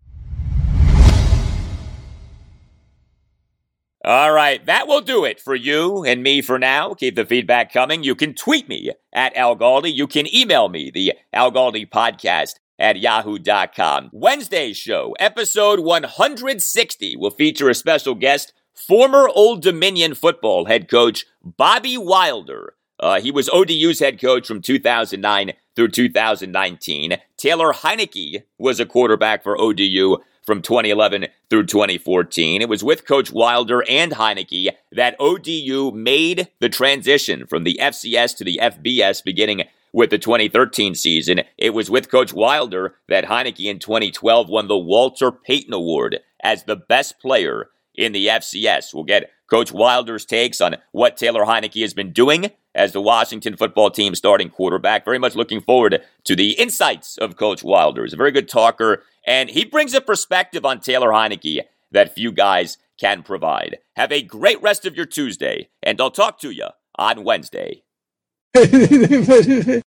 All right, that will do it for you and me for now. Keep the feedback coming. You can tweet me at Al Galdi. You can email me, the Al Galdi podcast at yahoo.com. Wednesday's show, episode 160, will feature a special guest, former Old Dominion football head coach Bobby Wilder. Uh, he was ODU's head coach from 2009 through 2019. Taylor Heinicke was a quarterback for ODU from 2011 through 2014. It was with Coach Wilder and Heinicke that ODU made the transition from the FCS to the FBS beginning with the 2013 season. It was with Coach Wilder that Heinicke in 2012 won the Walter Payton Award as the best player in the FCS. We'll get Coach Wilder's takes on what Taylor Heinicke has been doing as the Washington football team starting quarterback. Very much looking forward to the insights of Coach Wilder. He's a very good talker, and he brings a perspective on Taylor Heinicke that few guys can provide. Have a great rest of your Tuesday, and I'll talk to you on Wednesday.